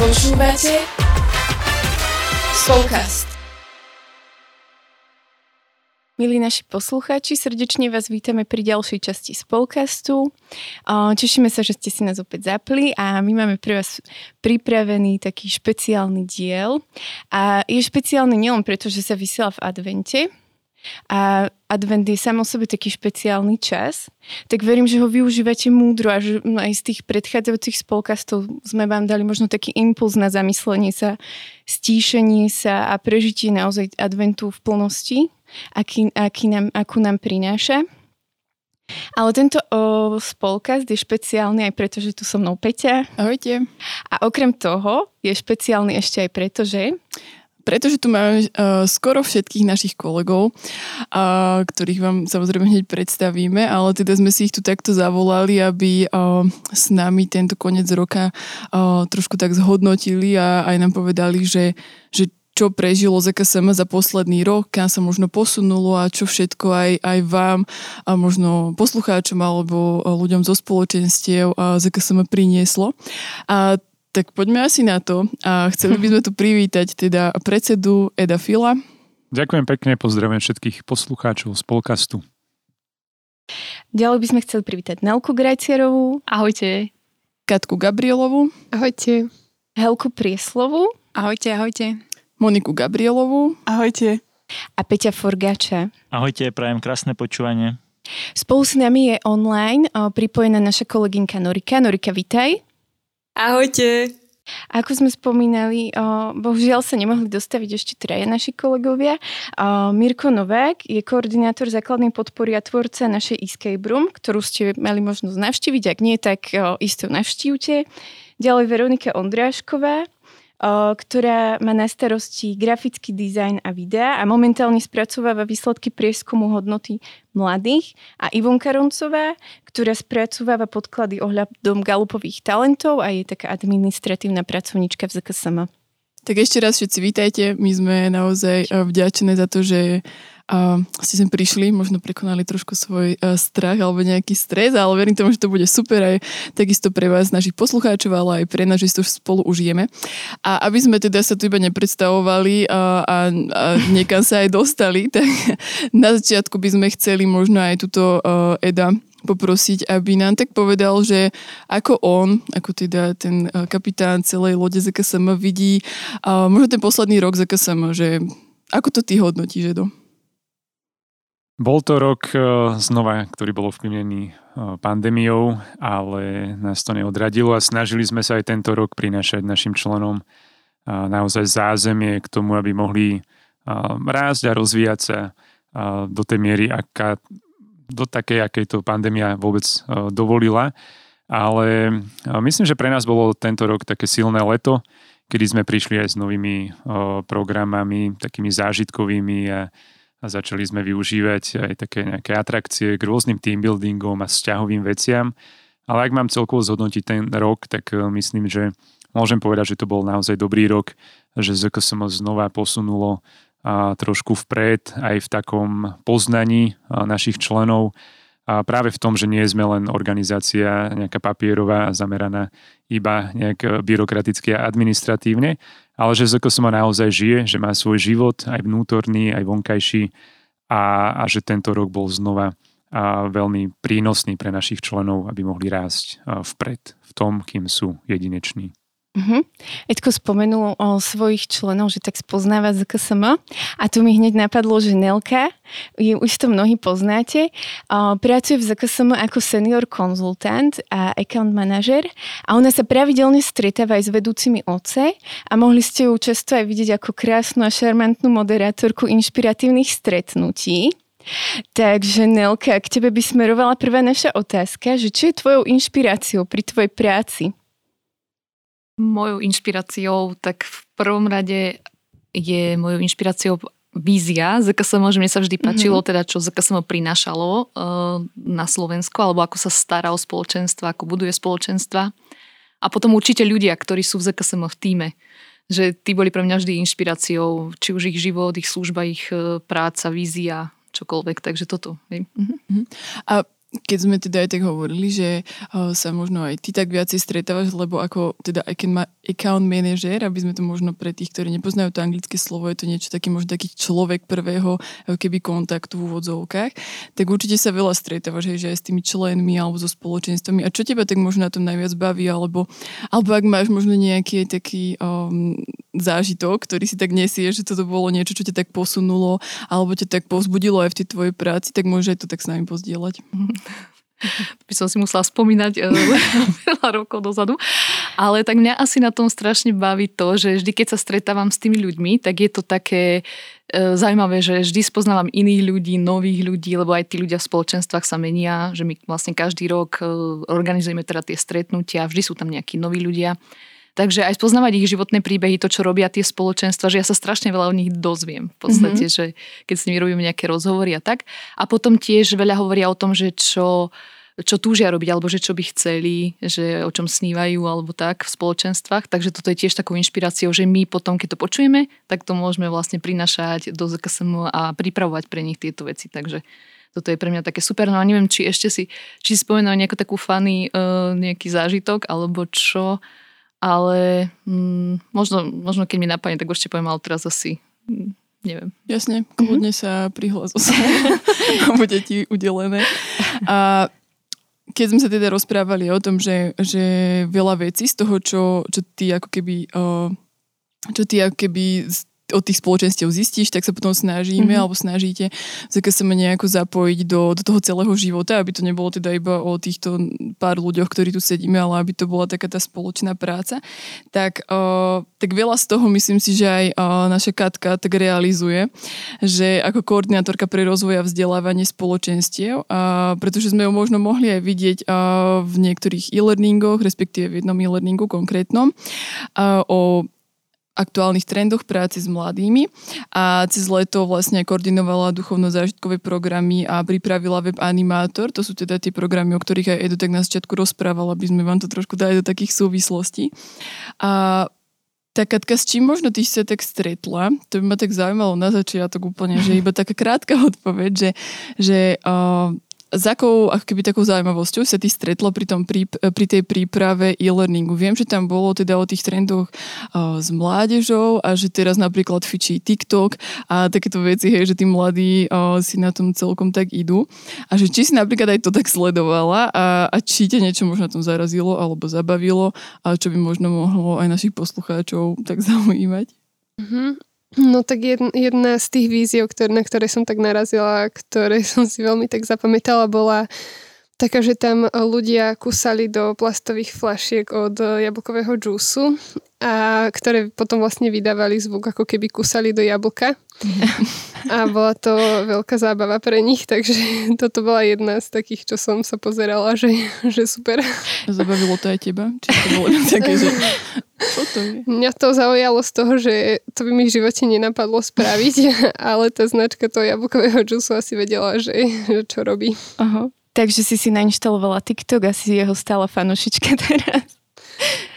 Počúvate Spolkast. Milí naši poslucháči, srdečne vás vítame pri ďalšej časti Spolkastu. Tešíme sa, že ste si nás opäť zapli a my máme pre vás pripravený taký špeciálny diel. A je špeciálny nielen preto, že sa vysiela v advente, a advent je sám o sebe taký špeciálny čas, tak verím, že ho využívate múdro a že aj z tých predchádzajúcich spolkastov sme vám dali možno taký impuls na zamyslenie sa, stíšenie sa a prežitie naozaj adventu v plnosti, aký, aký nám, akú nám prináša. Ale tento o, spolkast je špeciálny aj preto, že tu so mnou Peťa. Ahojte. A okrem toho je špeciálny ešte aj preto, že pretože tu máme uh, skoro všetkých našich kolegov, uh, ktorých vám samozrejme hneď predstavíme, ale teda sme si ich tu takto zavolali, aby uh, s nami tento koniec roka uh, trošku tak zhodnotili a aj nám povedali, že, že čo prežilo ZKSM za posledný rok, kam sa možno posunulo a čo všetko aj, aj vám a možno poslucháčom alebo ľuďom zo spoločenstiev ZKSM prinieslo. A tak poďme asi na to. A chceli by sme tu privítať teda predsedu Eda Fila. Ďakujem pekne, pozdravujem všetkých poslucháčov z podcastu. Ďalej by sme chceli privítať Nelku Grajcierovú. Ahojte. Katku Gabrielovu. Ahojte. Helku Prieslovu. Ahojte, ahojte. Moniku Gabrielovu. Ahojte. A Peťa Forgača. Ahojte, prajem krásne počúvanie. Spolu s nami je online pripojená naša kolegynka Norika. Norika, vitaj. Ahojte. Ako sme spomínali, bohužiaľ sa nemohli dostaviť ešte traje naši kolegovia. Mirko Novák je koordinátor základnej podpory a tvorca našej Escape Room, ktorú ste mali možnosť navštíviť. Ak nie, tak isto navštívte. Ďalej Veronika Ondrášková, ktorá má na starosti grafický dizajn a videa a momentálne spracováva výsledky prieskumu hodnoty mladých a Ivonka Roncová, ktorá spracováva podklady ohľadom galupových talentov a je taká administratívna pracovníčka v ZKSM. Tak ešte raz všetci vítajte. My sme naozaj vďačné za to, že a ste sem prišli, možno prekonali trošku svoj uh, strach alebo nejaký stres, ale verím tomu, že to bude super aj takisto pre vás, našich poslucháčov, ale aj pre nás, že si to spolu užijeme. A aby sme teda sa tu iba nepredstavovali a, a, a niekam sa aj dostali, tak na začiatku by sme chceli možno aj túto uh, Eda poprosiť, aby nám tak povedal, že ako on, ako teda ten kapitán celej lode ZKSM vidí uh, možno ten posledný rok ZKSM, že ako to ty hodnotíš, Edo? Bol to rok e, znova, ktorý bol ovplyvnený e, pandémiou, ale nás to neodradilo a snažili sme sa aj tento rok prinášať našim členom e, naozaj zázemie k tomu, aby mohli rásť a rozvíjať sa do tej miery, aká, do takej, akej to pandémia vôbec dovolila. Ale myslím, že pre nás bolo tento rok také silné leto, kedy sme prišli aj s novými programami, takými zážitkovými a a začali sme využívať aj také nejaké atrakcie k rôznym team buildingom a vzťahovým veciam. Ale ak mám celkovo zhodnotiť ten rok, tak e, myslím, že môžem povedať, že to bol naozaj dobrý rok, že ZKSM znova posunulo a trošku vpred aj v takom poznaní našich členov a práve v tom, že nie sme len organizácia nejaká papierová zameraná iba nejak byrokraticky a administratívne, ale že ZKSM naozaj žije, že má svoj život aj vnútorný, aj vonkajší a, a že tento rok bol znova a veľmi prínosný pre našich členov, aby mohli rásť vpred v tom, kým sú jedineční. Uh-huh. Edko spomenul o svojich členov, že tak spoznáva ZKSM a tu mi hneď napadlo, že Nelka, ju už to mnohí poznáte, pracuje v ZKSM ako senior konzultant a account manažer a ona sa pravidelne stretáva aj s vedúcimi OCE a mohli ste ju často aj vidieť ako krásnu a šarmantnú moderátorku inšpiratívnych stretnutí. Takže Nelka, k tebe by smerovala prvá naša otázka, že čo je tvojou inšpiráciou pri tvojej práci? Mojou inšpiráciou, tak v prvom rade je mojou inšpiráciou vízia ZKSM, že mne sa vždy páčilo, mm-hmm. teda čo ZKSM prinášalo uh, na Slovensku, alebo ako sa stará o spoločenstva, ako buduje spoločenstva. A potom určite ľudia, ktorí sú v ZKSM v týme. Že tí boli pre mňa vždy inšpiráciou, či už ich život, ich služba, ich uh, práca, vízia, čokoľvek. Takže toto. Mm-hmm. A keď sme teda aj tak hovorili, že uh, sa možno aj ty tak viacej stretávaš, lebo ako teda account manager, aby sme to možno pre tých, ktorí nepoznajú to anglické slovo, je to niečo taký možno taký človek prvého keby kontaktu v úvodzovkách, tak určite sa veľa stretávaš, že aj s tými členmi alebo so spoločenstvami. A čo teba tak možno na tom najviac baví, alebo, alebo ak máš možno nejaký taký um, zážitok, ktorý si tak nesie, že toto bolo niečo, čo ťa tak posunulo, alebo ťa tak povzbudilo aj v tej tvojej práci, tak môže aj to tak s nami pozdieľať. by som si musela spomínať eh, veľa rokov dozadu. Ale tak mňa asi na tom strašne baví to, že vždy, keď sa stretávam s tými ľuďmi, tak je to také e, zaujímavé, že vždy spoznávam iných ľudí, nových ľudí, lebo aj tí ľudia v spoločenstvách sa menia, že my vlastne každý rok e, organizujeme teda tie stretnutia, vždy sú tam nejakí noví ľudia. Takže aj spoznávať ich životné príbehy, to, čo robia tie spoločenstva, že ja sa strašne veľa o nich dozviem. V podstate, mm-hmm. že keď s nimi robím nejaké rozhovory a tak. A potom tiež veľa hovoria o tom, že čo čo túžia robiť, alebo že čo by chceli, že o čom snívajú, alebo tak v spoločenstvách. Takže toto je tiež takou inšpiráciou, že my potom, keď to počujeme, tak to môžeme vlastne prinašať do ZKSM a pripravovať pre nich tieto veci. Takže toto je pre mňa také super. No a neviem, či ešte si, či si spomenul nejakú takú funny uh, nejaký zážitok, alebo čo ale mm, možno, možno keď mi napadne, tak ešte poviem, ale teraz asi mm, neviem. Jasne, kľudne mm-hmm. sa prihlas a bude ti udelené. A keď sme sa teda rozprávali o tom, že, že veľa vecí z toho, čo, čo ty ako keby čo ty ako keby od tých spoločenstiev zistíš, tak sa potom snažíme mm-hmm. alebo snažíte sa ma nejako zapojiť do, do toho celého života, aby to nebolo teda iba o týchto pár ľuďoch, ktorí tu sedíme, ale aby to bola taká tá spoločná práca. Tak, uh, tak veľa z toho myslím si, že aj uh, naša Katka tak realizuje, že ako koordinátorka pre rozvoj a vzdelávanie spoločenstiev, uh, pretože sme ju možno mohli aj vidieť uh, v niektorých e-learningoch, respektíve v jednom e-learningu konkrétnom, uh, o aktuálnych trendoch práci s mladými a cez leto vlastne koordinovala duchovno-zážitkové programy a pripravila web Animátor. To sú teda tie programy, o ktorých aj Edo tak na začiatku rozprával, aby sme vám to trošku dali do takých súvislostí. A tak Katka, s čím možno ty si sa tak stretla? To by ma tak zaujímalo na začiatok úplne, že iba taká krátka odpoveď, že, že uh, s akou ako keby takou zaujímavosťou sa ty stretla pri, tom, pri, pri tej príprave e-learningu? Viem, že tam bolo teda o tých trendoch uh, s mládežou a že teraz napríklad fičí TikTok a takéto veci, hej, že tí mladí uh, si na tom celkom tak idú. A že či si napríklad aj to tak sledovala a, a či ťa niečo možno tom zarazilo alebo zabavilo a čo by možno mohlo aj našich poslucháčov tak zaujímať? Mm-hmm. No tak jedna, z tých víziev, na ktoré som tak narazila, ktoré som si veľmi tak zapamätala, bola taká, že tam ľudia kusali do plastových flašiek od jablkového džúsu a ktoré potom vlastne vydávali zvuk, ako keby kusali do jablka. A bola to veľká zábava pre nich, takže toto bola jedna z takých, čo som sa pozerala, že, že super. Zabavilo to aj teba? Či to bolo také, že čo to je? Mňa to zaujalo z toho, že to by mi v živote nenapadlo spraviť, ale tá značka toho jablkového džusu asi vedela, že, že čo robí. Aha. Takže si si nainštalovala TikTok a si jeho stála fanušička teraz.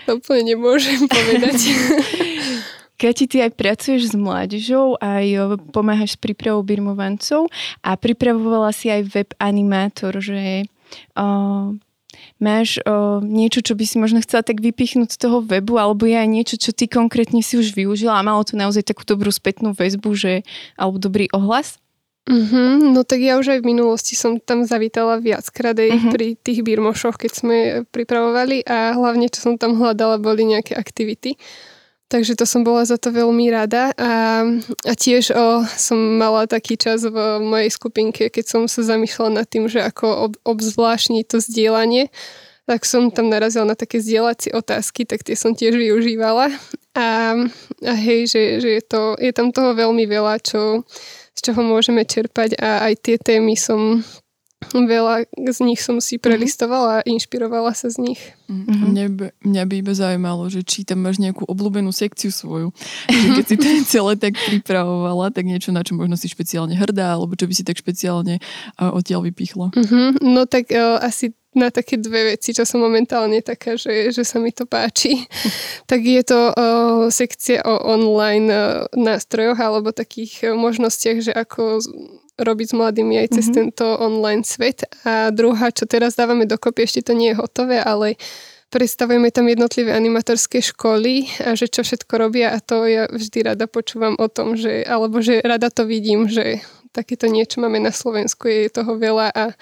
Úplne nemôžem povedať. Kati, ty aj pracuješ s mládežou, aj pomáhaš s prípravou birmovancov a pripravovala si aj web animátor, že uh, máš uh, niečo, čo by si možno chcela tak vypichnúť z toho webu, alebo je aj niečo, čo ty konkrétne si už využila a malo to naozaj takú dobrú spätnú väzbu, že, alebo dobrý ohlas? Mm-hmm, no tak ja už aj v minulosti som tam zavítala viackrát aj mm-hmm. pri tých birmošoch, keď sme pripravovali a hlavne, čo som tam hľadala, boli nejaké aktivity. Takže to som bola za to veľmi rada a, a tiež o, som mala taký čas v mojej skupinke, keď som sa zamýšľala nad tým, že ako ob, obzvláštniť to zdieľanie, tak som tam narazila na také zdieľacie otázky, tak tie som tiež využívala a, a hej, že, že je, to, je tam toho veľmi veľa, čo z čoho môžeme čerpať a aj tie témy som veľa z nich som si mhm. prelistovala a inšpirovala sa z nich. Mm-hmm. Mňa, by, mňa by iba zaujímalo, že či tam máš nejakú obľúbenú sekciu svoju. Že keď si to celé tak pripravovala, tak niečo, na čo možno si špeciálne hrdá, alebo čo by si tak špeciálne uh, odtiaľ vypichla. Mm-hmm. No tak uh, asi na také dve veci, čo som momentálne taká, že, že sa mi to páči. tak je to uh, sekcia o online uh, nástrojoch alebo takých uh, možnostiach, že ako robiť s mladými aj cez mm-hmm. tento online svet. A druhá, čo teraz dávame dokopy, ešte to nie je hotové, ale predstavujeme tam jednotlivé animatorské školy a že čo všetko robia a to ja vždy rada počúvam o tom, že, alebo že rada to vidím, že takéto niečo máme na Slovensku, je toho veľa a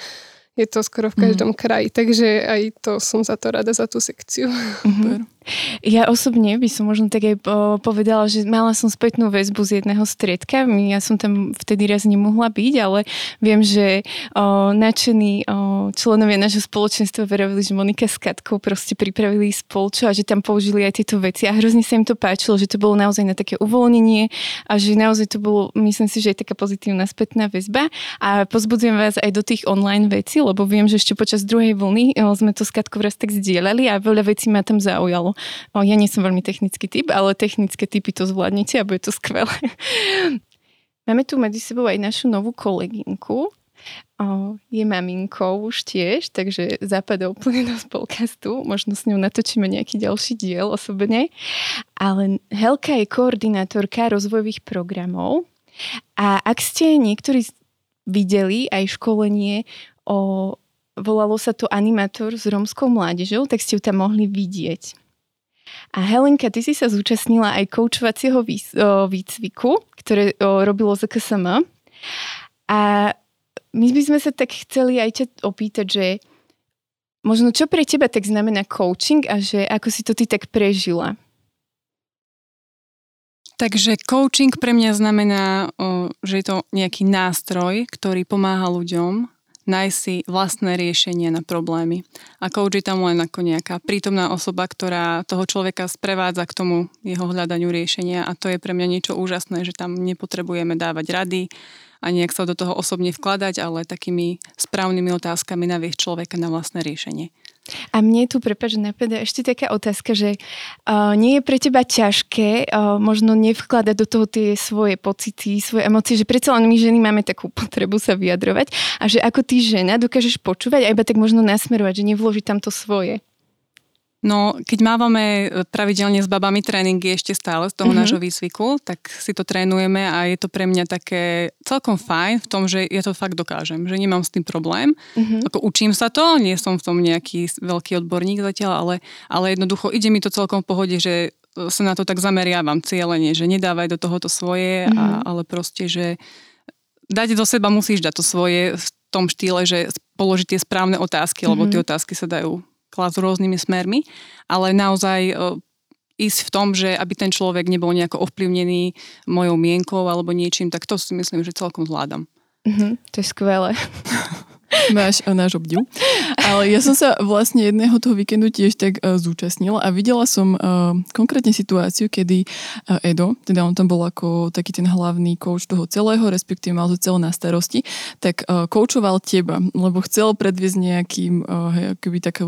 je to skoro v každom mm. kraji, takže aj to som za to rada, za tú sekciu. Mm-hmm. Ja osobne by som možno tak aj povedala, že mala som spätnú väzbu z jedného striedka. Ja som tam vtedy raz nemohla byť, ale viem, že o, nadšení o, členovia nášho spoločenstva verovali, že Monika s Katkou proste pripravili spolčo a že tam použili aj tieto veci a hrozne sa im to páčilo, že to bolo naozaj na také uvoľnenie a že naozaj to bolo, myslím si, že je taká pozitívna spätná väzba a pozbudzujem vás aj do tých online vecí, lebo viem, že ešte počas druhej vlny sme to s Katkou raz tak zdieľali a veľa vecí ma tam zaujalo. O, ja nie som veľmi technický typ, ale technické typy to zvládnete a bude to skvelé. Máme tu medzi sebou aj našu novú kolegynku. Je maminkou už tiež, takže zapadá úplne do podcastu. Možno s ňou natočíme nejaký ďalší diel osobne. Ale Helka je koordinátorka rozvojových programov. A ak ste niektorí videli aj školenie o volalo sa to animátor s romskou mládežou, tak ste ju tam mohli vidieť. A Helenka, ty si sa zúčastnila aj koučovacieho výcviku, ktoré robilo ZKSM. A my by sme sa tak chceli aj ťa opýtať, že možno čo pre teba tak znamená coaching a že ako si to ty tak prežila? Takže coaching pre mňa znamená, že je to nejaký nástroj, ktorý pomáha ľuďom nájsť si vlastné riešenie na problémy. A coach je tam len ako nejaká prítomná osoba, ktorá toho človeka sprevádza k tomu jeho hľadaniu riešenia a to je pre mňa niečo úžasné, že tam nepotrebujeme dávať rady a nejak sa do toho osobne vkladať, ale takými správnymi otázkami naviesť človeka na vlastné riešenie. A mne tu, prepáč, napadá ešte taká otázka, že uh, nie je pre teba ťažké uh, možno nevkladať do toho tie svoje pocity, svoje emócie, že predsa len my ženy máme takú potrebu sa vyjadrovať a že ako ty žena dokážeš počúvať a iba tak možno nasmerovať, že nevložiť tam to svoje. No, keď mávame e, pravidelne s babami tréningy ešte stále z toho mm-hmm. nášho výcviku, tak si to trénujeme a je to pre mňa také celkom fajn v tom, že ja to fakt dokážem, že nemám s tým problém. Mm-hmm. Ako učím sa to, nie som v tom nejaký veľký odborník zatiaľ, ale, ale jednoducho ide mi to celkom v pohode, že e, sa na to tak zameriavam cieľenie, že nedávaj do toho to svoje, mm-hmm. a, mhm. ale proste, že dať do seba musíš dať to svoje v tom štýle, že položiť tie správne otázky, mm-hmm. lebo tie otázky sa dajú klásť rôznymi smermi, ale naozaj e, ísť v tom, že aby ten človek nebol nejako ovplyvnený mojou mienkou alebo niečím, tak to si myslím, že celkom zvládam. Mm-hmm, to je skvelé. Máš náš obdiv. Ale ja som sa vlastne jedného toho víkendu tiež tak uh, zúčastnila a videla som uh, konkrétne situáciu, kedy Edo, teda on tam bol ako taký ten hlavný coach toho celého, respektíve mal to celé na starosti, tak coachoval teba, lebo chcel predviesť nejakým uh, hej, akoby taký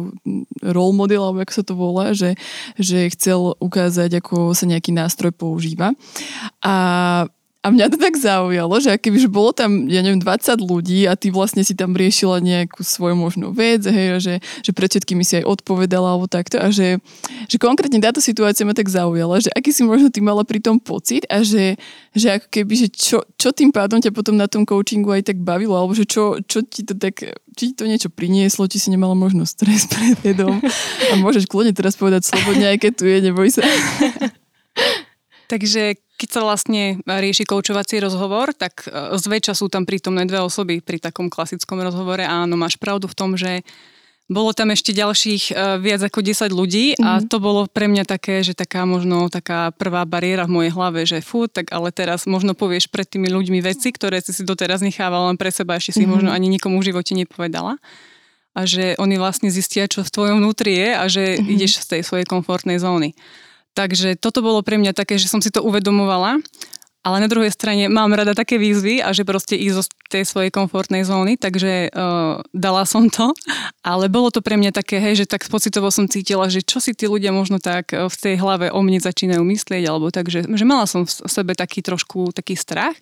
role model, alebo ako sa to volá, že, že chcel ukázať, ako sa nejaký nástroj používa. A a mňa to tak zaujalo, že keby bolo tam, ja neviem, 20 ľudí a ty vlastne si tam riešila nejakú svoju možnú vec, hej, že, že pred všetkými si aj odpovedala alebo takto a že, že konkrétne táto situácia ma tak zaujala, že aký si možno ty mala pri tom pocit a že, že ako keby, že čo, čo tým pádom ťa potom na tom coachingu aj tak bavilo, alebo že čo, čo ti to tak, či ti to niečo prinieslo, či si nemala možno stres pred jedom a môžeš kľudne teraz povedať slobodne, aj keď tu je, neboj sa. Takže keď sa vlastne rieši koučovací rozhovor, tak e, zväčša sú tam prítomné dve osoby pri takom klasickom rozhovore. Áno, máš pravdu v tom, že bolo tam ešte ďalších e, viac ako 10 ľudí a mm-hmm. to bolo pre mňa také, že taká možno taká prvá bariéra v mojej hlave, že fú, tak ale teraz možno povieš pred tými ľuďmi veci, ktoré si si doteraz nechávala len pre seba, ešte si mm-hmm. možno ani nikomu v živote nepovedala a že oni vlastne zistia, čo v tvojom vnútri je a že mm-hmm. ideš z tej svojej komfortnej zóny. Takže toto bolo pre mňa také, že som si to uvedomovala, ale na druhej strane mám rada také výzvy a že proste ísť zo tej svojej komfortnej zóny, takže uh, dala som to, ale bolo to pre mňa také, hej, že tak pocitovo som cítila, že čo si tí ľudia možno tak v tej hlave o mne začínajú myslieť, alebo tak, že, že mala som v sebe taký trošku taký strach,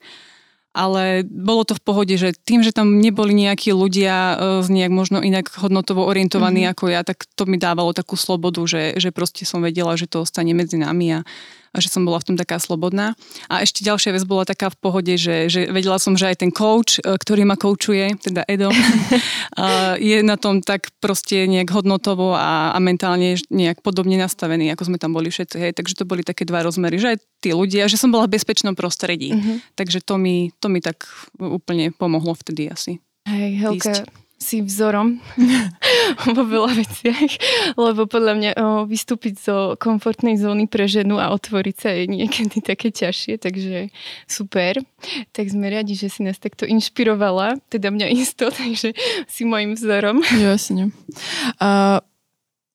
ale bolo to v pohode, že tým, že tam neboli nejakí ľudia e, z nejak možno inak hodnotovo orientovaní mm-hmm. ako ja, tak to mi dávalo takú slobodu, že, že proste som vedela, že to ostane medzi nami a, a že som bola v tom taká slobodná. A ešte ďalšia vec bola taká v pohode, že, že vedela som, že aj ten coach, e, ktorý ma koučuje, teda Edo, je na tom tak proste nejak hodnotovo a, a mentálne nejak podobne nastavený, ako sme tam boli všetci. Hej. Takže to boli také dva rozmery, že aj tí ľudia, že som bola v bezpečnom prostredí. Mm-hmm. Takže to mi, to mi tak úplne pomohlo vtedy asi. Hej, Helka, si vzorom vo veľa veciach, lebo podľa mňa o, vystúpiť zo komfortnej zóny pre ženu a otvoriť sa je niekedy také ťažšie, takže super. Tak sme radi, že si nás takto inšpirovala, teda mňa isto, takže si môjim vzorom. Jasne. A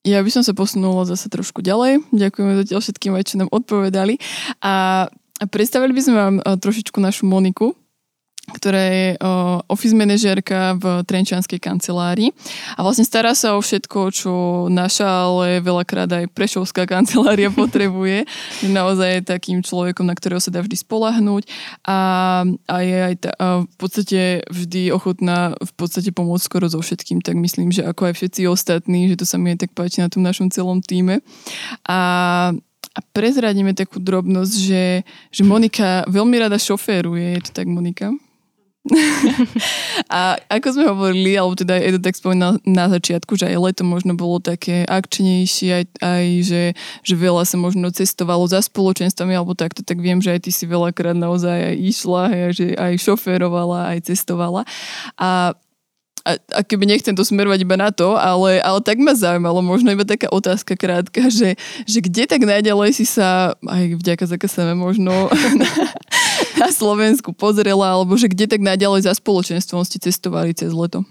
ja by som sa posunula zase trošku ďalej. Ďakujeme zatiaľ všetkým aj, čo nám odpovedali. A predstavili by sme vám trošičku našu Moniku, ktorá je uh, office manažérka v Trenčianskej kancelárii a vlastne stará sa o všetko, čo naša, ale veľakrát aj Prešovská kancelária potrebuje. Je naozaj takým človekom, na ktorého sa dá vždy spolahnúť a, a je aj ta, a v podstate vždy ochotná v podstate pomôcť skoro so všetkým, tak myslím, že ako aj všetci ostatní, že to sa mi aj tak páči na tom našom celom týme. A a prezradíme takú drobnosť, že, že Monika veľmi rada šoféruje. Je to tak, Monika? a ako sme hovorili, alebo teda Edo tak spomínal na začiatku, že aj leto možno bolo také akčnejšie, aj, aj že, že veľa sa možno cestovalo za spoločenstvami, alebo takto, tak viem, že aj ty si veľakrát naozaj aj išla, aj, že aj šoférovala, aj cestovala. A a, a keby nechcem to smerovať iba na to, ale, ale tak ma zaujímalo, možno iba taká otázka krátka, že, že kde tak najďalej si sa, aj vďaka ZKSM možno na, Slovensku pozrela, alebo že kde tak najďalej za spoločenstvom ste cestovali cez leto?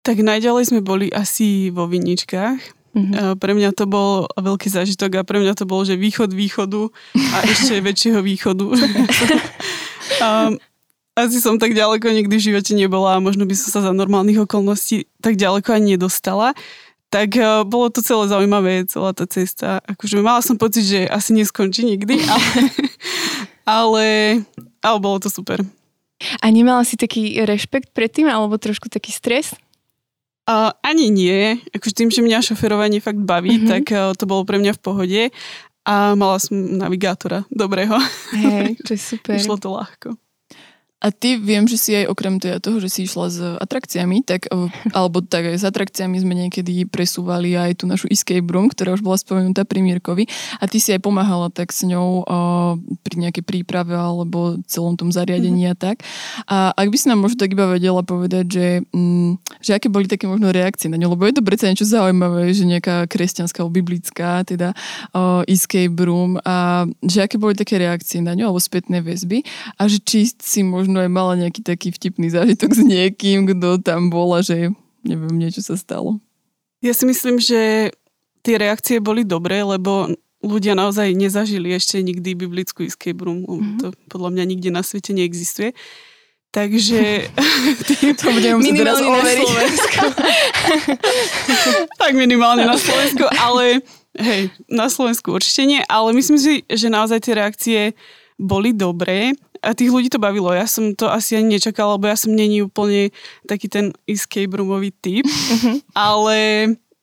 Tak najďalej sme boli asi vo Viničkách. Mm-hmm. Pre mňa to bol veľký zážitok a pre mňa to bol, že východ východu a ešte väčšieho východu. um, asi som tak ďaleko nikdy v živote nebola a možno by som sa za normálnych okolností tak ďaleko ani nedostala. Tak uh, bolo to celé zaujímavé, celá tá cesta. Akože mala som pocit, že asi neskončí nikdy, ale, ale, ale bolo to super. A nemala si taký rešpekt predtým, alebo trošku taký stres? Uh, ani nie. Akože tým, že mňa šoferovanie fakt baví, mm-hmm. tak uh, to bolo pre mňa v pohode. A mala som navigátora dobrého. Hej, to je super. Išlo to ľahko. A ty viem, že si aj okrem teda toho, že si išla s atrakciami, tak, alebo tak aj s atrakciami sme niekedy presúvali aj tú našu escape room, ktorá už bola spomenutá pri Mirkovi. A ty si aj pomáhala tak s ňou uh, pri nejakej príprave alebo celom tom zariadení mm-hmm. a tak. A ak by si nám možno tak iba vedela povedať, že, um, že aké boli také možno reakcie na ňu, lebo je to predsa niečo zaujímavé, že nejaká kresťanská alebo biblická teda uh, escape room a že aké boli také reakcie na ňu alebo spätné väzby a že či si možno možno aj mala nejaký taký vtipný zážitok s niekým, kto tam bola, že neviem, niečo sa stalo. Ja si myslím, že tie reakcie boli dobré, lebo ľudia naozaj nezažili ešte nikdy biblickú escape room. Mm-hmm. To podľa mňa nikde na svete neexistuje. Takže... to budeme musieť teraz overiť. tak minimálne na Slovensku, ale hej, na Slovensku určite nie, ale myslím si, že naozaj tie reakcie boli dobré a tých ľudí to bavilo. Ja som to asi ani nečakala, lebo ja som není úplne taký ten escape roomový typ, mhm. ale,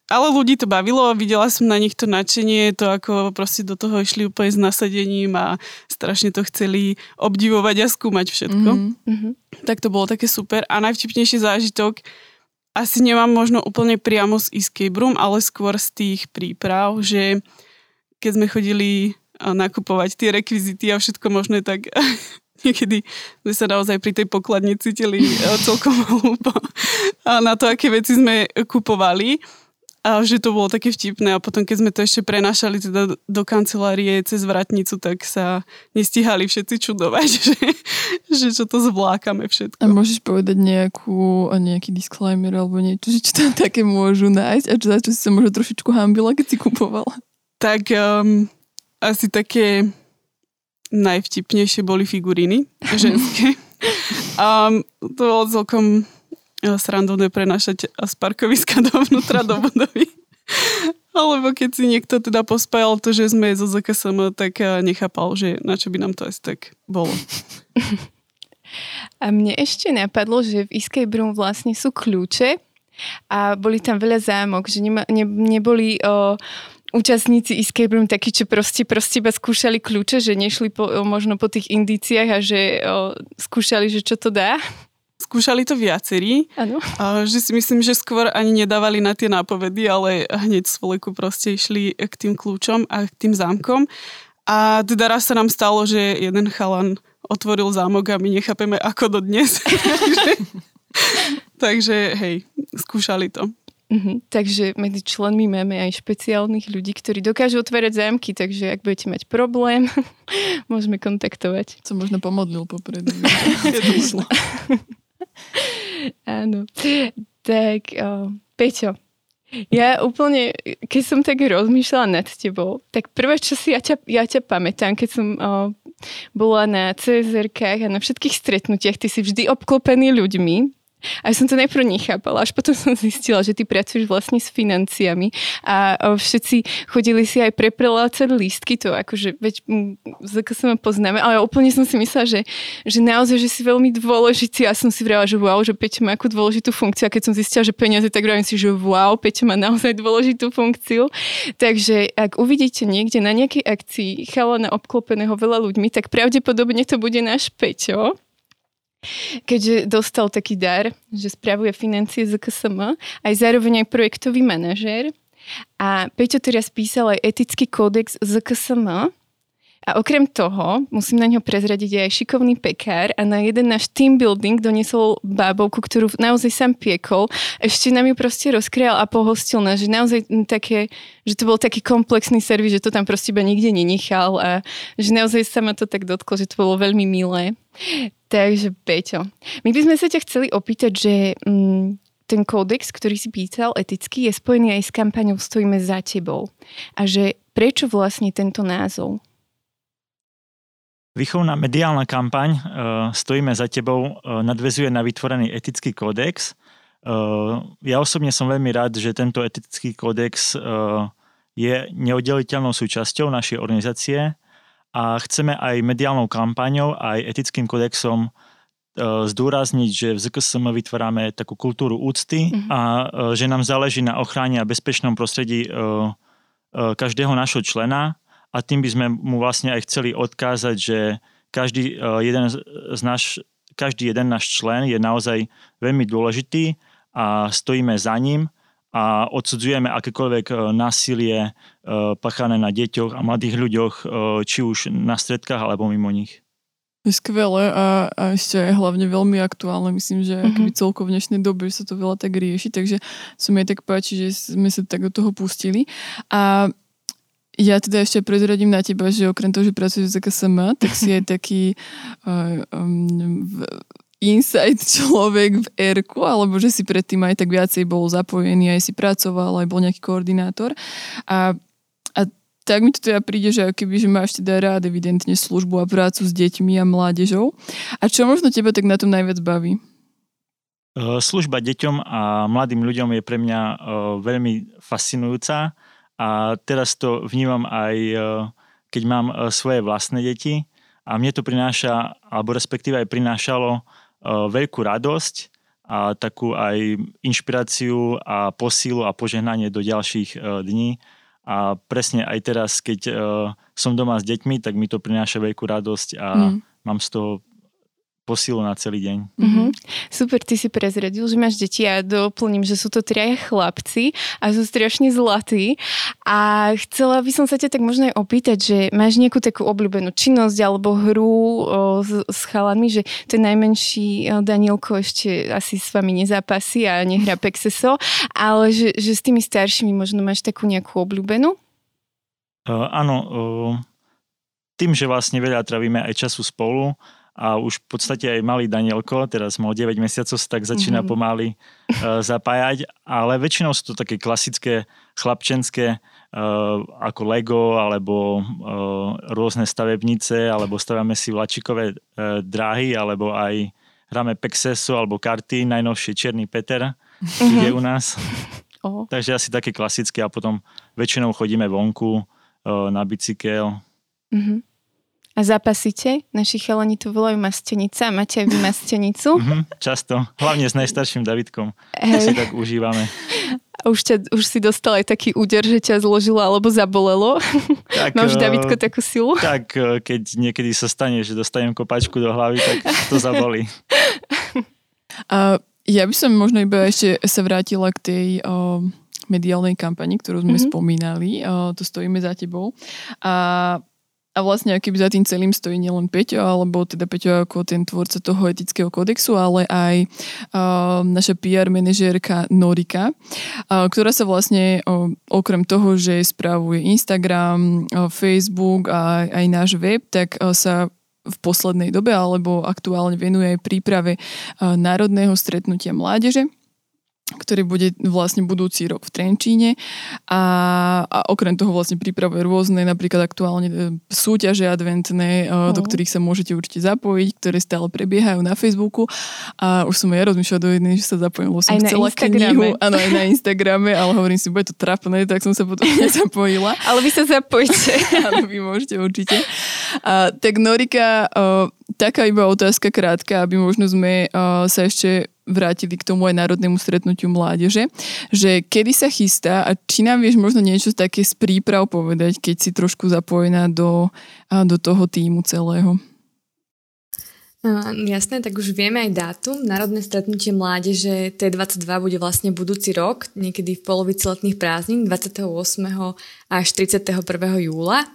ale ľudí to bavilo, videla som na nich to nadšenie, to ako proste do toho išli úplne s nasadením a strašne to chceli obdivovať a skúmať všetko. Mm-hmm. Tak to bolo také super a najvtipnejší zážitok asi nemám možno úplne priamo z escape room, ale skôr z tých príprav, že keď sme chodili nakupovať tie rekvizity a všetko možné, tak niekedy sme sa naozaj pri tej pokladni cítili eh, celkom hlúpo na to, aké veci sme kupovali a že to bolo také vtipné a potom keď sme to ešte prenašali teda do kancelárie cez vratnicu, tak sa nestihali všetci čudovať, že, že čo to zvlákame všetko. A môžeš povedať nejakú, nejaký disclaimer alebo niečo, že čo tam také môžu nájsť a čo, za čo si sa možno trošičku hambila, keď si kupovala? Tak um, asi také najvtipnejšie boli figuríny ženské. Um, to bolo celkom eh, srandovné prenašať z parkoviska dovnútra do budovy. Alebo keď si niekto teda pospájal to, že sme zo ZKSM, tak eh, nechápal, že na čo by nám to asi tak bolo. A mne ešte napadlo, že v Escape Room vlastne sú kľúče a boli tam veľa zámok, že nema, ne, neboli o, účastníci escape room takí, čo proste, proste iba skúšali kľúče, že nešli po, možno po tých indíciách a že o, skúšali, že čo to dá? Skúšali to viacerí. Áno. A že si myslím, že skôr ani nedávali na tie nápovedy, ale hneď z vleku proste išli k tým kľúčom a k tým zámkom. A teda raz sa nám stalo, že jeden chalan otvoril zámok a my nechápeme ako do dnes. takže, takže hej, skúšali to. Uh-huh. Takže medzi členmi máme aj špeciálnych ľudí, ktorí dokážu otvárať zámky, takže ak budete mať problém, môžeme kontaktovať. Som možno pomodlil popredu. Áno. Tak, o, Peťo, ja úplne, keď som tak rozmýšľala nad tebou, tak prvé, čo si ja ťa, ja ťa pamätám, keď som o, bola na csr a na všetkých stretnutiach, ty si vždy obklopený ľuďmi, a som to najprv nechápala, až potom som zistila, že ty pracuješ vlastne s financiami a všetci chodili si aj preprelácať lístky, to akože veď sa ma poznáme, ale úplne som si myslela, že, že naozaj, že si veľmi dôležitý. A som si vrala, že wow, že Peťo má akú dôležitú funkciu. A keď som zistila, že peniaze, tak vravím si, že wow, Peťo má naozaj dôležitú funkciu. Takže ak uvidíte niekde na nejakej akcii chalana obklopeného veľa ľuďmi, tak pravdepodobne to bude náš Peťo keďže dostal taký dar, že spravuje financie z KSM, aj zároveň aj projektový manažér. A Peťo teraz písal aj etický kódex z KSM, a okrem toho, musím na ňo prezradiť aj šikovný pekár a na jeden náš team building doniesol bábovku, ktorú naozaj sám piekol. Ešte nám ju proste rozkrial a pohostil nás, že naozaj také, že to bol taký komplexný servis, že to tam proste iba nikde nenechal a že naozaj sa ma to tak dotklo, že to bolo veľmi milé. Takže Peťo, my by sme sa ťa chceli opýtať, že mm, ten kódex, ktorý si písal, etický, je spojený aj s kampaňou Stojíme za tebou. A že prečo vlastne tento názov? Výchovná mediálna kampaň e, Stojíme za tebou e, nadvezuje na vytvorený etický kódex. E, ja osobne som veľmi rád, že tento etický kódex je neoddeliteľnou súčasťou našej organizácie a chceme aj mediálnou kampaňou, aj etickým kódexom zdôrazniť, že v ZKSM vytvárame takú kultúru úcty mm-hmm. a že nám záleží na ochrane a bezpečnom prostredí každého našho člena a tým by sme mu vlastne aj chceli odkázať, že každý e, jeden z náš, každý jeden náš člen je naozaj veľmi dôležitý a stojíme za ním a odsudzujeme akékoľvek e, násilie e, pachané na deťoch a mladých ľuďoch, či už na stredkách alebo mimo nich. Je skvelé a, a ešte aj hlavne veľmi aktuálne. Myslím, že mm-hmm. celko v dnešnej dobe sa to veľa tak rieši, takže sa mi tak páči, že sme sa tak do toho pustili. A ja teda ešte prezradím na teba, že okrem toho, že pracuješ v ZKSM, tak si aj taký uh, um, inside človek v r alebo že si predtým aj tak viacej bol zapojený, aj si pracoval, aj bol nejaký koordinátor. A, a tak mi to teda príde, že keby, že máš teda rád evidentne službu a prácu s deťmi a mládežou. A čo možno teba tak na tom najviac baví? Služba deťom a mladým ľuďom je pre mňa veľmi fascinujúca a teraz to vnímam aj, e, keď mám e, svoje vlastné deti a mne to prináša, alebo respektíve aj prinášalo e, veľkú radosť a takú aj inšpiráciu a posílu a požehnanie do ďalších dní. A presne aj teraz, keď som doma s deťmi, tak mi to prináša veľkú radosť a mm. mám z toho posilu na celý deň. Mm-hmm. Super, ty si prezradil, že máš deti a ja doplním, že sú to traja chlapci a sú strašne zlatí. A chcela by som sa ťa tak možno aj opýtať, že máš nejakú takú obľúbenú činnosť alebo hru o, s, s chalami, že ten najmenší Danielko ešte asi s vami nezápasí a nehrá Pexeso, ale že, že s tými staršími možno máš takú nejakú obľúbenú? Uh, áno, uh, tým, že vlastne veľa travíme aj času spolu, a už v podstate aj malý Danielko, teraz mal 9 mesiacov, tak začína mm-hmm. pomaly uh, zapájať, ale väčšinou sú to také klasické chlapčenské uh, ako Lego alebo uh, rôzne stavebnice, alebo stavíme si vlačikové uh, dráhy, alebo aj hráme Pexesu alebo karty, najnovšie Černý Peter mm-hmm. je u nás. Oh. Takže asi také klasické a potom väčšinou chodíme vonku uh, na bicykel. Mm-hmm. A zapasíte? Naši chalani to volajú mastenica. Máte aj vy mastenicu? Mm-hmm, často. Hlavne s najstarším Davidkom. Hej. Si tak užívame. Už, ťa, už si dostal aj taký úder, že ťa zložilo alebo zabolelo. Tak, Máš, Davidko, takú silu? Tak, keď niekedy sa stane, že dostanem kopačku do hlavy, tak to zabolí. A ja by som možno iba ešte sa vrátila k tej o, mediálnej kampani, ktorú sme mm-hmm. spomínali. O, to stojíme za tebou. A a vlastne aký by za tým celým stojí nielen Peťo, alebo teda Peťo ako ten tvorca toho etického kodexu, ale aj uh, naša PR manažérka Norika, uh, ktorá sa vlastne uh, okrem toho, že spravuje Instagram, uh, Facebook a aj náš web, tak uh, sa v poslednej dobe alebo aktuálne venuje aj príprave uh, národného stretnutia mládeže ktorý bude vlastne budúci rok v Trenčíne a, a okrem toho vlastne pripravuje rôzne napríklad aktuálne e, súťaže adventné, uh. do ktorých sa môžete určite zapojiť, ktoré stále prebiehajú na Facebooku a už som ja rozmýšľala do jednej, že sa zapojím, lebo som aj chcela knihu, áno, aj na Instagrame, ale hovorím si, bude to trapné, tak som sa potom nezapojila. ale vy sa zapojte. áno, vy môžete určite. A, tak Norika, uh, taká iba otázka krátka, aby možno sme uh, sa ešte vrátili k tomu aj národnému stretnutiu mládeže, že kedy sa chystá a či nám vieš možno niečo také z príprav povedať, keď si trošku zapojená do, do toho týmu celého. Jasné, tak už vieme aj dátum. Národné stretnutie mládeže T22 bude vlastne budúci rok, niekedy v polovici letných prázdnin, 28. až 31. júla.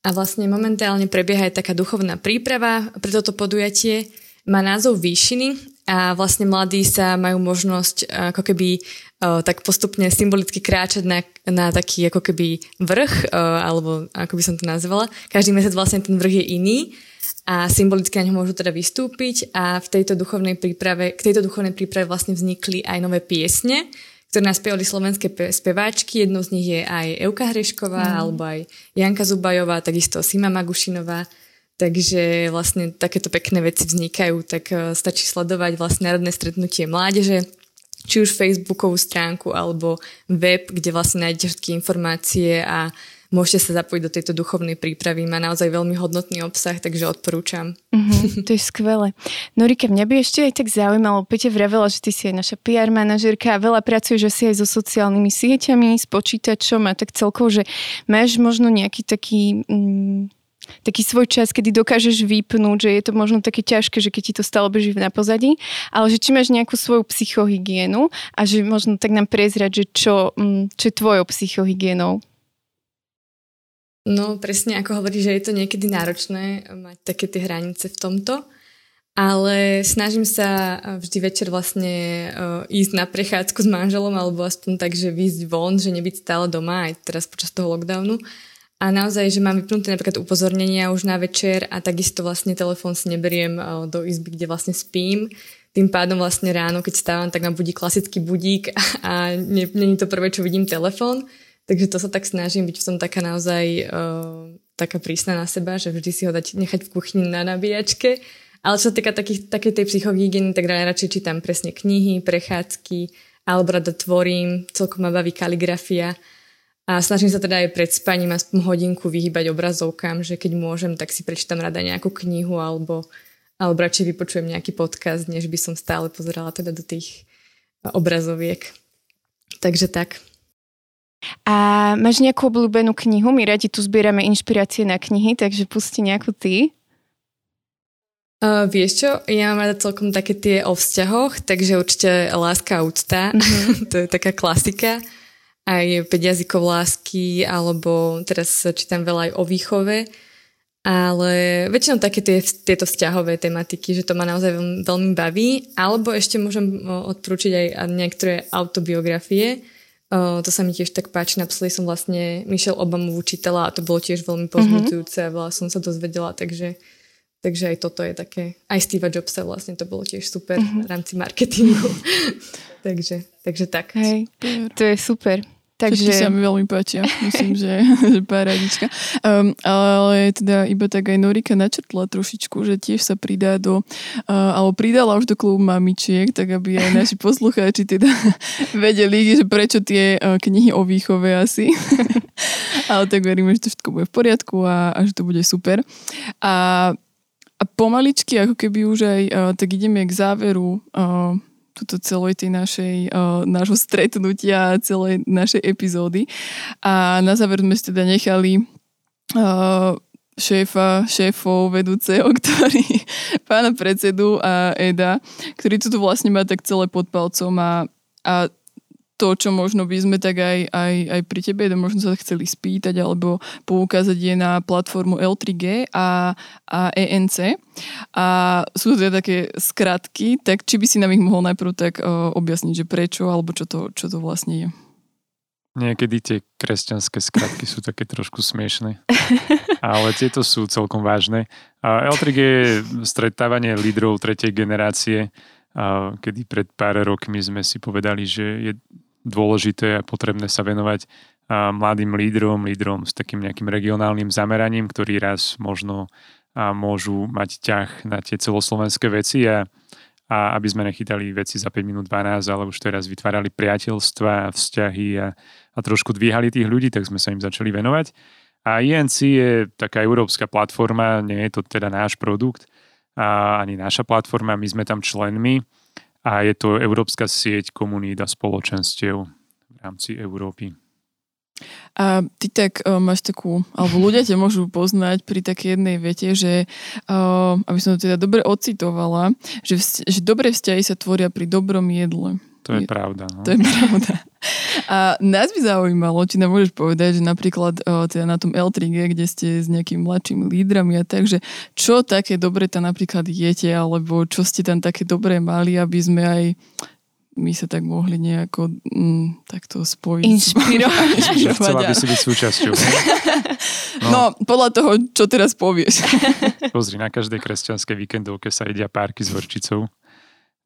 A vlastne momentálne prebieha aj taká duchovná príprava pre toto podujatie. Má názov Výšiny a vlastne mladí sa majú možnosť eh, ako keby uh, tak postupne symbolicky kráčať na, na taký ako keby vrch, uh, alebo ako by som to nazvala. Každý mesiac vlastne ten vrch je iný a symbolicky na ňom môžu teda vystúpiť a v tejto duchovnej príprave, k tejto duchovnej príprave vlastne vznikli aj nové piesne, ktoré naspievali slovenské speváčky. Jednou z nich je aj Euka Hrešková, mm. alebo aj Janka Zubajová, takisto Sima Magušinová. Takže vlastne takéto pekné veci vznikajú, tak uh, stačí sledovať vlastne Národné stretnutie mládeže, či už Facebookovú stránku alebo web, kde vlastne nájdete všetky informácie a môžete sa zapojiť do tejto duchovnej prípravy. Má naozaj veľmi hodnotný obsah, takže odporúčam. Mm-hmm, to je skvelé. Norika, mňa by ešte aj tak zaujímalo, Peťa vravela, že ty si aj naša PR manažerka a veľa pracuješ asi aj so sociálnymi sieťami, s počítačom a tak celkovo, že máš možno nejaký taký... Mm, taký svoj čas, kedy dokážeš vypnúť, že je to možno také ťažké, že keď ti to stále beží na pozadí, ale že či máš nejakú svoju psychohygienu a že možno tak nám prezrať, že čo, mm, čo je tvojou psychohygienou. No presne ako hovorí, že je to niekedy náročné mať také tie hranice v tomto, ale snažím sa vždy večer vlastne uh, ísť na prechádzku s manželom alebo aspoň tak, že výjsť von, že nebyť stále doma aj teraz počas toho lockdownu a naozaj, že mám vypnuté napríklad upozornenia už na večer a takisto vlastne telefón si neberiem eh, do izby, kde vlastne spím. Tým pádom vlastne ráno, keď stávam, tak ma budí klasický budík a není to prvé, čo vidím telefón. Takže to sa tak snažím byť v tom taká naozaj uh, taká prísna na seba, že vždy si ho dať, nechať v kuchyni na nabíjačke. Ale čo sa týka takých, takej tej psychohygieny, tak radšej čítam presne knihy, prechádzky, alebo rada tvorím, celkom ma baví kaligrafia a snažím sa teda aj pred spaním aspoň hodinku vyhýbať obrazovkám, že keď môžem, tak si prečítam rada nejakú knihu alebo, alebo radšej vypočujem nejaký podcast, než by som stále pozerala teda do tých obrazoviek. Takže tak. A máš nejakú obľúbenú knihu? My radi tu zbierame inšpirácie na knihy, takže pusti nejakú ty. Uh, vieš čo, ja mám rada celkom také tie o vzťahoch, takže určite Láska a úcta, mm-hmm. to je taká klasika aj 5 jazykov lásky, alebo teraz čítam veľa aj o výchove, ale väčšinou také tie, tieto vzťahové tematiky, že to ma naozaj veľmi, veľmi baví, alebo ešte môžem odporúčiť aj niektoré autobiografie, Uh, to sa mi tiež tak páči. Napísali som vlastne Michelle Obamovú čítala a to bolo tiež veľmi pozbudzujúce a veľa som sa dozvedela, takže, takže aj toto je také. Aj Steve Jobsa vlastne to bolo tiež super mm-hmm. v rámci marketingu. takže, takže tak. Hej, to je super. Takže... Všetky sa mi veľmi páčia. Myslím, že, že paradička. Um, ale teda iba tak aj Norika načrtla trošičku, že tiež sa pridá do, uh, alebo pridala už do klubu mamičiek, tak aby aj naši poslucháči teda vedeli, že prečo tie uh, knihy o výchove asi. ale tak veríme, že to všetko bude v poriadku a, a že to bude super. A, a pomaličky, ako keby už aj uh, tak ideme k záveru uh, tuto celej tej našej, uh, nášho stretnutia, celej našej epizódy. A na záver sme si teda nechali uh, šéfa, šéfov, vedúceho, ktorý, pána predsedu a Eda, ktorý tu vlastne má tak celé pod palcom a, a to, čo možno by sme tak aj, aj, aj pri tebe možno sa chceli spýtať alebo poukázať je na platformu L3G a, a ENC. A sú to teda také skratky, tak či by si nám ich mohol najprv tak uh, objasniť, že prečo alebo čo to, čo to vlastne je. Niekedy tie kresťanské skratky sú také trošku smiešné, ale tieto sú celkom vážne. L3G je stretávanie lídrov tretej generácie, kedy pred pár rokmi sme si povedali, že je dôležité a potrebné sa venovať mladým lídrom, lídrom s takým nejakým regionálnym zameraním, ktorí raz možno môžu mať ťah na tie celoslovenské veci a, a aby sme nechytali veci za 5 minút 12, ale už teraz vytvárali priateľstva, vzťahy a, a trošku dvíhali tých ľudí, tak sme sa im začali venovať. A INC je taká európska platforma, nie je to teda náš produkt, a ani naša platforma, my sme tam členmi a je to európska sieť komunít a spoločenstiev v rámci Európy. A ty tak uh, máš takú, alebo ľudia ťa môžu poznať pri takej jednej vete, že, uh, aby som to teda dobre ocitovala, že, vz, že dobré vzťahy sa tvoria pri dobrom jedle. To je, je pravda. No. To je pravda. A nás by zaujímalo, či nám môžeš povedať, že napríklad o, teda na tom L3G, kde ste s nejakými mladšími lídrami a tak, že čo také dobre tam napríklad jete, alebo čo ste tam také dobré mali, aby sme aj my sa tak mohli nejako mm, takto spojiť. Inšpirovať. Chcela by si byť súčasťou. No. no, podľa toho, čo teraz povieš. Pozri, na každej kresťanskej víkendovke sa jedia párky s horčicou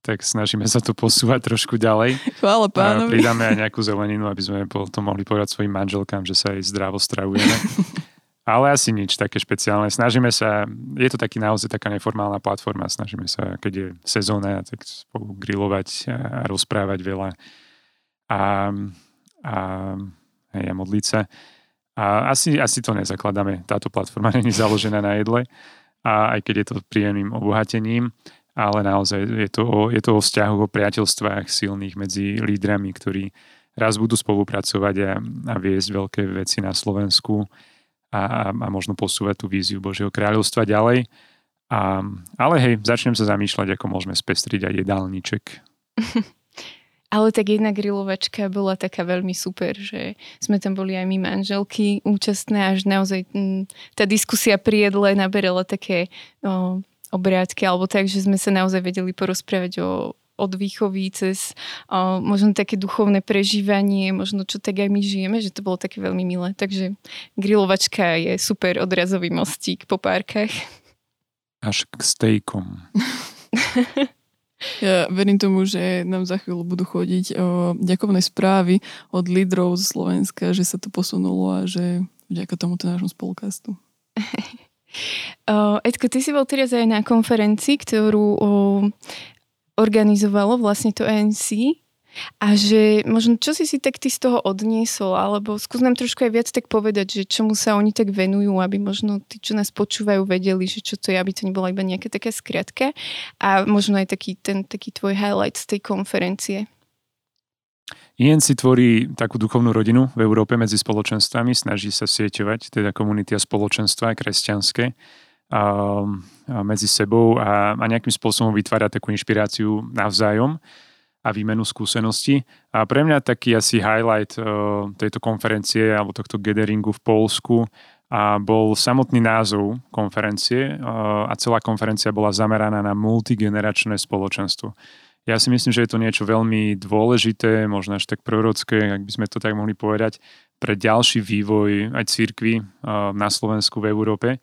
tak snažíme sa to posúvať trošku ďalej. Chvála pánovi. A pridáme aj nejakú zeleninu, aby sme potom mohli povedať svojim manželkám, že sa aj zdravo stravujeme. Ale asi nič také špeciálne. Snažíme sa, je to taký naozaj taká neformálna platforma, snažíme sa, keď je sezóna, tak spolu grilovať a rozprávať veľa a, a, a modliť sa. A asi, asi to nezakladáme. Táto platforma není založená na jedle. A aj keď je to príjemným obohatením, ale naozaj je to, o, je to o vzťahu, o priateľstvách silných medzi lídrami, ktorí raz budú spolupracovať a, a viesť veľké veci na Slovensku a, a, a možno posúvať tú víziu Božieho kráľovstva ďalej. A, ale hej, začnem sa zamýšľať, ako môžeme spestriť aj jedálniček. Ale tak jedna grilovačka bola taká veľmi super, že sme tam boli aj my manželky účastné, až naozaj m, tá diskusia pri jedle naberala také o, obrádky alebo tak, že sme sa naozaj vedeli porozprávať o, od výchovy cez o, možno také duchovné prežívanie, možno čo tak aj my žijeme, že to bolo také veľmi milé. Takže grilovačka je super odrazový mostík po párkach. Až k stejkom. Ja verím tomu, že nám za chvíľu budú chodiť o, ďakovné správy od lídrov z Slovenska, že sa to posunulo a že vďaka tomuto nášmu spolukastu. Uh, Edko, ty si bol teraz aj na konferencii, ktorú uh, organizovalo vlastne to ANC a že možno čo si si tak ty z toho odniesol, alebo skús nám trošku aj viac tak povedať, že čomu sa oni tak venujú, aby možno tí, čo nás počúvajú, vedeli, že čo to je, aby to nebola iba nejaká taká skratka a možno aj taký, ten, taký tvoj highlight z tej konferencie. INC tvorí takú duchovnú rodinu v Európe medzi spoločenstvami, snaží sa sieťovať, teda komunity a spoločenstva kresťanské a, a medzi sebou a, a nejakým spôsobom vytvárať takú inšpiráciu navzájom a výmenu skúseností. A pre mňa taký asi highlight uh, tejto konferencie alebo tohto gatheringu v Polsku a bol samotný názov konferencie uh, a celá konferencia bola zameraná na multigeneračné spoločenstvo. Ja si myslím, že je to niečo veľmi dôležité, možno až tak prorocké, ak by sme to tak mohli povedať, pre ďalší vývoj aj církvy na Slovensku, v Európe,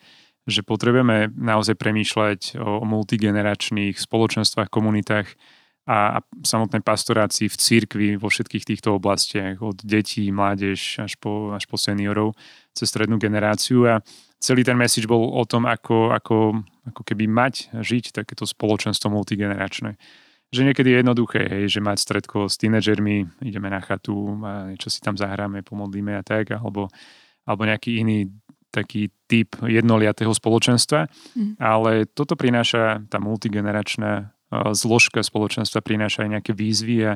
že potrebujeme naozaj premýšľať o multigeneračných spoločenstvách, komunitách a, a samotnej pastorácii v církvi vo všetkých týchto oblastiach, od detí, mládež až po, až po seniorov, cez strednú generáciu. A celý ten message bol o tom, ako, ako, ako keby mať, žiť takéto spoločenstvo multigeneračné že niekedy je jednoduché, hej, že mať stredko s tínedžermi, ideme na chatu a niečo si tam zahráme, pomodlíme a tak, alebo, alebo nejaký iný taký typ jednoliatého spoločenstva, mm. ale toto prináša tá multigeneračná zložka spoločenstva prináša aj nejaké výzvy a,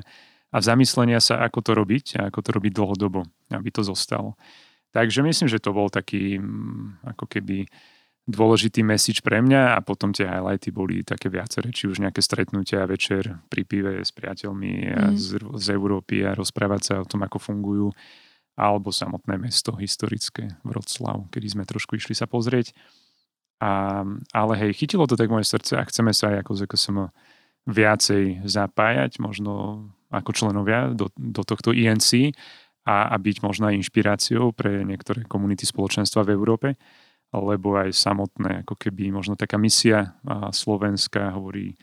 a zamyslenia sa, ako to robiť a ako to robiť dlhodobo, aby to zostalo. Takže myslím, že to bol taký mm, ako keby dôležitý message pre mňa a potom tie highlighty boli také viaceré, či už nejaké stretnutia večer pri pive s priateľmi mm. z, z Európy a rozprávať sa o tom, ako fungujú alebo samotné mesto historické Vroclav, kedy sme trošku išli sa pozrieť. A, ale hej, chytilo to tak moje srdce a chceme sa aj ako ZKSM viacej zapájať, možno ako členovia do, do tohto INC a, a byť možno aj inšpiráciou pre niektoré komunity spoločenstva v Európe, lebo aj samotné, ako keby možno taká misia Slovenska hovorí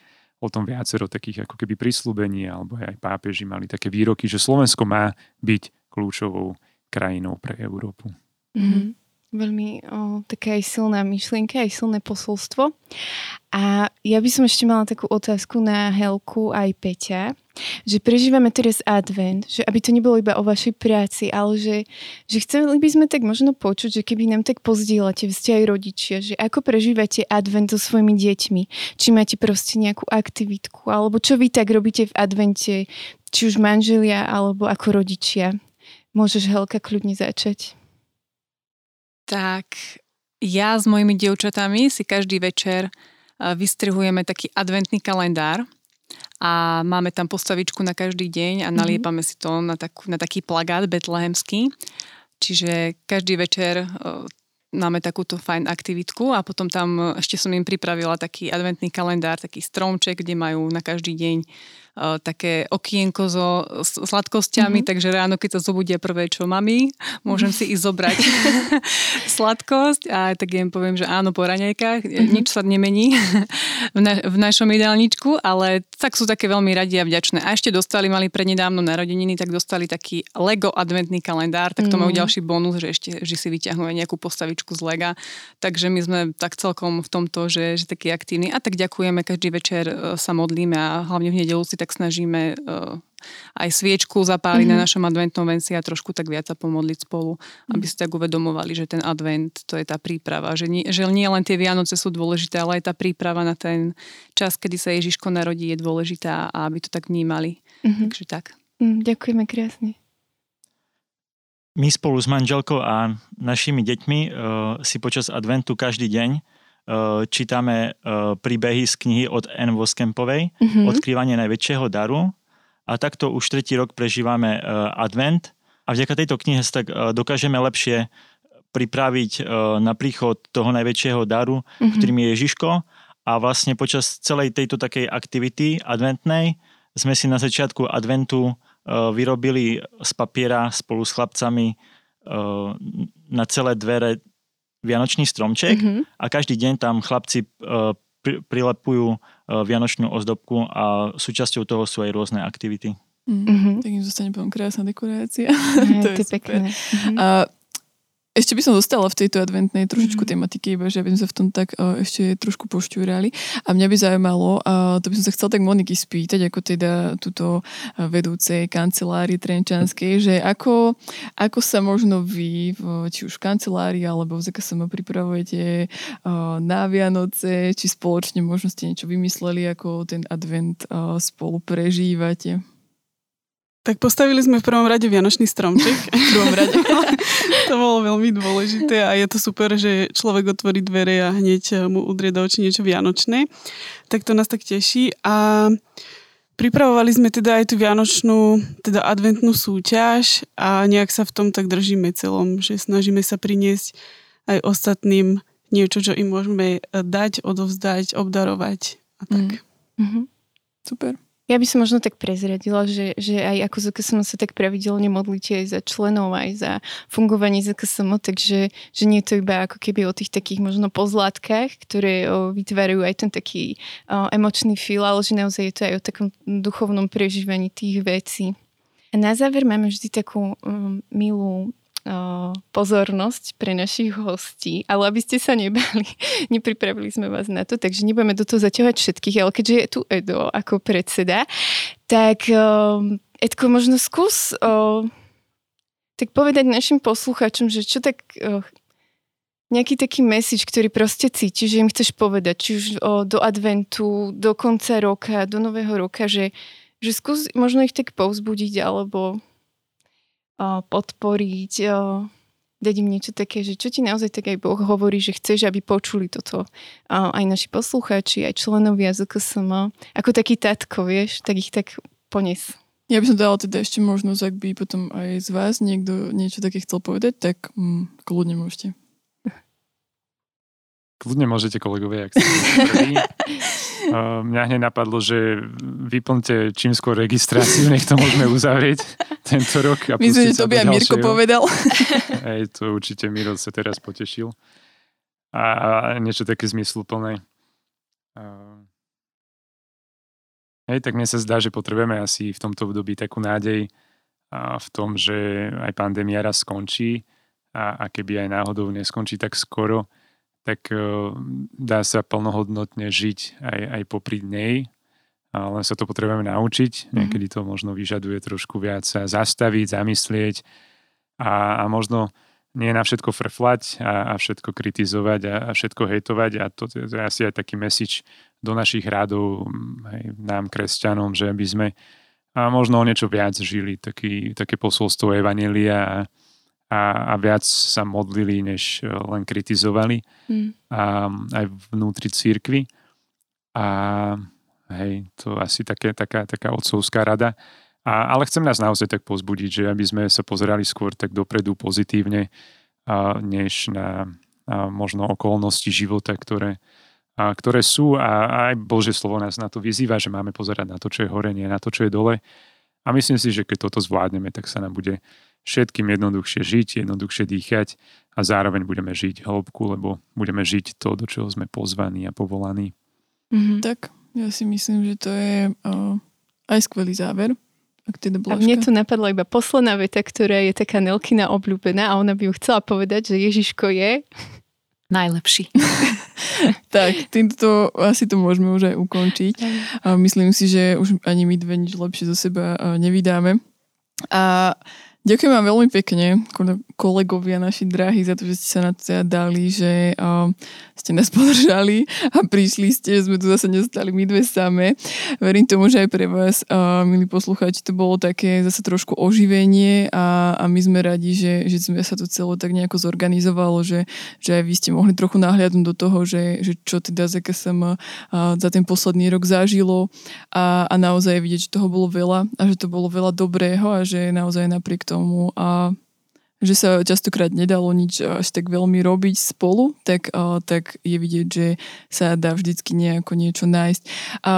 o tom viacero takých ako keby prislúbení, alebo aj pápeži mali také výroky, že Slovensko má byť kľúčovou krajinou pre Európu. Mm-hmm veľmi o, taká aj silná myšlienka, aj silné posolstvo. A ja by som ešte mala takú otázku na Helku aj Peťa, že prežívame teraz advent, že aby to nebolo iba o vašej práci, ale že, že chceli by sme tak možno počuť, že keby nám tak pozdieľate, vy ste aj rodičia, že ako prežívate advent so svojimi deťmi, či máte proste nejakú aktivitku, alebo čo vy tak robíte v advente, či už manželia, alebo ako rodičia. Môžeš Helka kľudne začať. Tak ja s mojimi dievčatami si každý večer vystrihujeme taký adventný kalendár a máme tam postavičku na každý deň a mhm. naliepame mm-hmm. si to na, takú, na taký plagát betlehemský. Čiže každý večer máme takúto fajn aktivitku a potom tam ešte som im pripravila taký adventný kalendár, taký stromček, kde majú na každý deň uh, také okienko so sladkosťami, mm-hmm. takže ráno, keď sa zobudia prvé, čo mami, môžem si ísť zobrať sladkosť a tak im poviem, že áno, po raňajkách, mm-hmm. nič sa nemení v, na, v našom jedálničku, ale tak sú také veľmi radi a vďačné. A ešte dostali, mali prednedávno narodeniny, tak dostali taký Lego adventný kalendár, tak to mm-hmm. majú ďalší bonus, že ešte že si vyťahnú aj nejakú postavičku z Lega. Takže my sme tak celkom v tomto, že, že taký aktívny. A tak ďakujeme, každý večer e, sa modlíme a hlavne v nedelu si tak snažíme uh, aj sviečku zapáliť mm-hmm. na mhm. našom adventnom venci a trošku tak viac sa pomodliť spolu, aby si tak uvedomovali, že ten advent to je tá príprava. Že nie, že nie len tie Vianoce sú dôležité, ale aj tá príprava na ten čas, kedy sa Ježiško narodí je dôležitá a aby to tak vnímali. Mm-hmm. Takže tak. Mm, ďakujeme krásne. My spolu s manželkou a našimi deťmi uh, si počas adventu každý deň Eh, čítame eh, príbehy z knihy od N. Voskempovej, mm-hmm. Odkrývanie najväčšieho daru. A takto už tretí rok prežívame advent a vďaka tejto knihe sa tak dokážeme lepšie pripraviť na príchod toho najväčšieho daru, mm-hmm. ktorým je Ježiško. A vlastne počas celej tejto takej aktivity adventnej sme si na začiatku adventu vyrobili z papiera spolu s chlapcami na celé dvere vianočný stromček mm-hmm. a každý deň tam chlapci uh, pri, prilepujú uh, vianočnú ozdobku a súčasťou toho sú aj rôzne aktivity. Mm-hmm. Tak im zostane potom krásna dekorácia. Mm, to, je, to je pekné. Mm-hmm. A ešte by som zostala v tejto adventnej trošičku mm-hmm. tematiky, iba že aby sme sa v tom tak uh, ešte trošku pošťúrali. A mňa by zaujímalo, uh, to by som sa chcela tak Moniky spýtať, ako teda túto uh, vedúcej kancelárii Trenčanskej, že ako, ako sa možno vy, v, či už v kancelárii, alebo v ZKSM pripravujete uh, na Vianoce, či spoločne možno ste niečo vymysleli, ako ten advent uh, spolu prežívate? Tak postavili sme v prvom rade Vianočný stromček. v prvom rade. to bolo veľmi dôležité a je to super, že človek otvorí dvere a hneď mu udrie do očí niečo vianočné. Tak to nás tak teší. A pripravovali sme teda aj tú vianočnú, teda adventnú súťaž a nejak sa v tom tak držíme celom, že snažíme sa priniesť aj ostatným niečo, čo im môžeme dať, odovzdať, obdarovať a tak. Mm. Mm-hmm. Super. Ja by som možno tak prezradila, že, že aj ako ZKSM sa tak pravidelne modlíte aj za členov, aj za fungovanie ZKSM, takže že nie je to iba ako keby o tých takých možno pozlátkach, ktoré o, vytvárajú aj ten taký o, emočný feel, ale že naozaj je to aj o takom duchovnom prežívaní tých vecí. A na záver máme vždy takú um, milú pozornosť pre našich hostí, ale aby ste sa nebali, nepripravili sme vás na to, takže nebudeme do toho zaťahovať všetkých, ale keďže je tu Edo ako predseda, tak Edko, možno skús tak povedať našim poslucháčom, že čo tak nejaký taký message, ktorý proste cíti, že im chceš povedať, či už o, do adventu, do konca roka, do nového roka, že, že skús možno ich tak povzbudiť alebo podporiť, dať im niečo také, že čo ti naozaj tak aj Boh hovorí, že chceš, aby počuli toto aj naši poslucháči, aj členovia ZKSM, ako taký tatko, vieš, tak ich tak pones. Ja by som dala teda ešte možnosť, ak by potom aj z vás niekto niečo také chcel povedať, tak mm, kľudne môžete. Kľudne môžete, kolegovia, ak ste Mňa hneď napadlo, že vyplňte čím skôr registráciu, nech to môžeme uzavrieť tento rok. A Myslím, že to by aj Mirko povedal. Hej, to určite Miro sa teraz potešil. A, a niečo také zmysluplné. Hej, tak mne sa zdá, že potrebujeme asi v tomto období takú nádej v tom, že aj pandémia raz skončí a, a keby aj náhodou neskončí tak skoro, tak eh, dá sa plnohodnotne žiť aj, aj popri nej, ale sa to potrebujeme naučiť. Mm-hmm. Niekedy to možno vyžaduje trošku viac sa zastaviť, zamyslieť a, a možno nie na všetko frflať a, a všetko kritizovať a, a všetko hejtovať a to, to je asi aj taký message do našich rádov hej, nám, kresťanom, že aby sme a možno o niečo viac žili, taký, také posolstvo Evanelia a, a, a viac sa modlili, než e, len kritizovali mm. a, aj vnútri církvy. A hej, to asi také, taká, taká otcovská rada. A, ale chcem nás naozaj tak pozbudiť, že aby sme sa pozerali skôr tak dopredu pozitívne, a, než na a možno okolnosti života, ktoré, a, ktoré sú a aj Bože slovo nás na to vyzýva, že máme pozerať na to, čo je hore, nie na to, čo je dole. A myslím si, že keď toto zvládneme, tak sa nám bude všetkým jednoduchšie žiť, jednoduchšie dýchať a zároveň budeme žiť hĺbku, lebo budeme žiť to, do čoho sme pozvaní a povolaní. Mm-hmm. Tak, ja si myslím, že to je uh, aj skvelý záver. Ak teda a mne tu napadla iba posledná veta, ktorá je taká Nelkina obľúbená a ona by ju chcela povedať, že Ježiško je... Najlepší. tak, týmto asi to môžeme už aj ukončiť. A myslím si, že už ani my dve nič lepšie zo seba nevydáme. A Ďakujem vám veľmi pekne, kolegovia naši drahí, za to, že ste sa na to teda dali, že uh, ste nás podržali a prišli ste, že sme tu zase nestali my dve samé. Verím tomu, že aj pre vás, uh, milí poslucháči, to bolo také zase trošku oživenie a, a my sme radi, že, že sme sa to celo tak nejako zorganizovalo, že, že aj vy ste mohli trochu nahliadnúť do toho, že, že čo teda ZKSM uh, za ten posledný rok zažilo a, a naozaj vidieť, že toho bolo veľa a že to bolo veľa dobrého a že naozaj napriek tomu a že sa častokrát nedalo nič až tak veľmi robiť spolu, tak, uh, tak je vidieť, že sa dá vždycky nejako niečo nájsť. A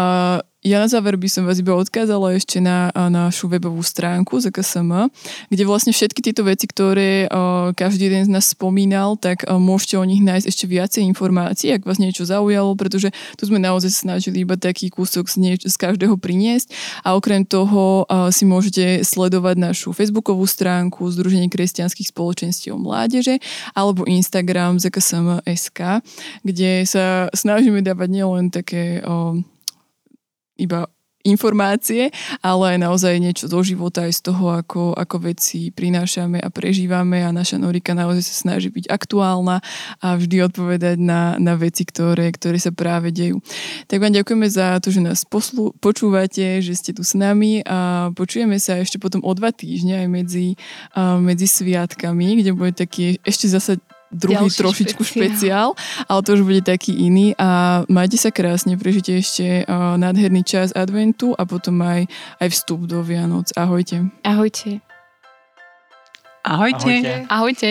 ja na záver by som vás iba odkázala ešte na, na našu webovú stránku ZKSM, kde vlastne všetky tieto veci, ktoré každý jeden z nás spomínal, tak môžete o nich nájsť ešte viacej informácií, ak vás niečo zaujalo, pretože tu sme naozaj snažili iba taký kúsok z, nieč- z každého priniesť. A okrem toho si môžete sledovať našu facebookovú stránku Združenie kresťanských spoločenstiev mládeže alebo Instagram ZKSM.sk, kde sa snažíme dávať nielen také uh, iba informácie, ale aj naozaj niečo zo života, aj z toho, ako, ako veci prinášame a prežívame a naša Norika naozaj sa snaží byť aktuálna a vždy odpovedať na, na veci, ktoré, ktoré sa práve dejú. Tak vám ďakujeme za to, že nás poslu, počúvate, že ste tu s nami a počujeme sa ešte potom o dva týždne aj medzi, medzi sviatkami, kde bude taký ešte zase druhý Ďalší trošičku špeciál. špeciál, ale to už bude taký iný a majte sa krásne, prežite ešte uh, nádherný čas adventu a potom aj, aj vstup do Vianoc. Ahojte. Ahojte. Ahojte. Ahojte. Ahojte.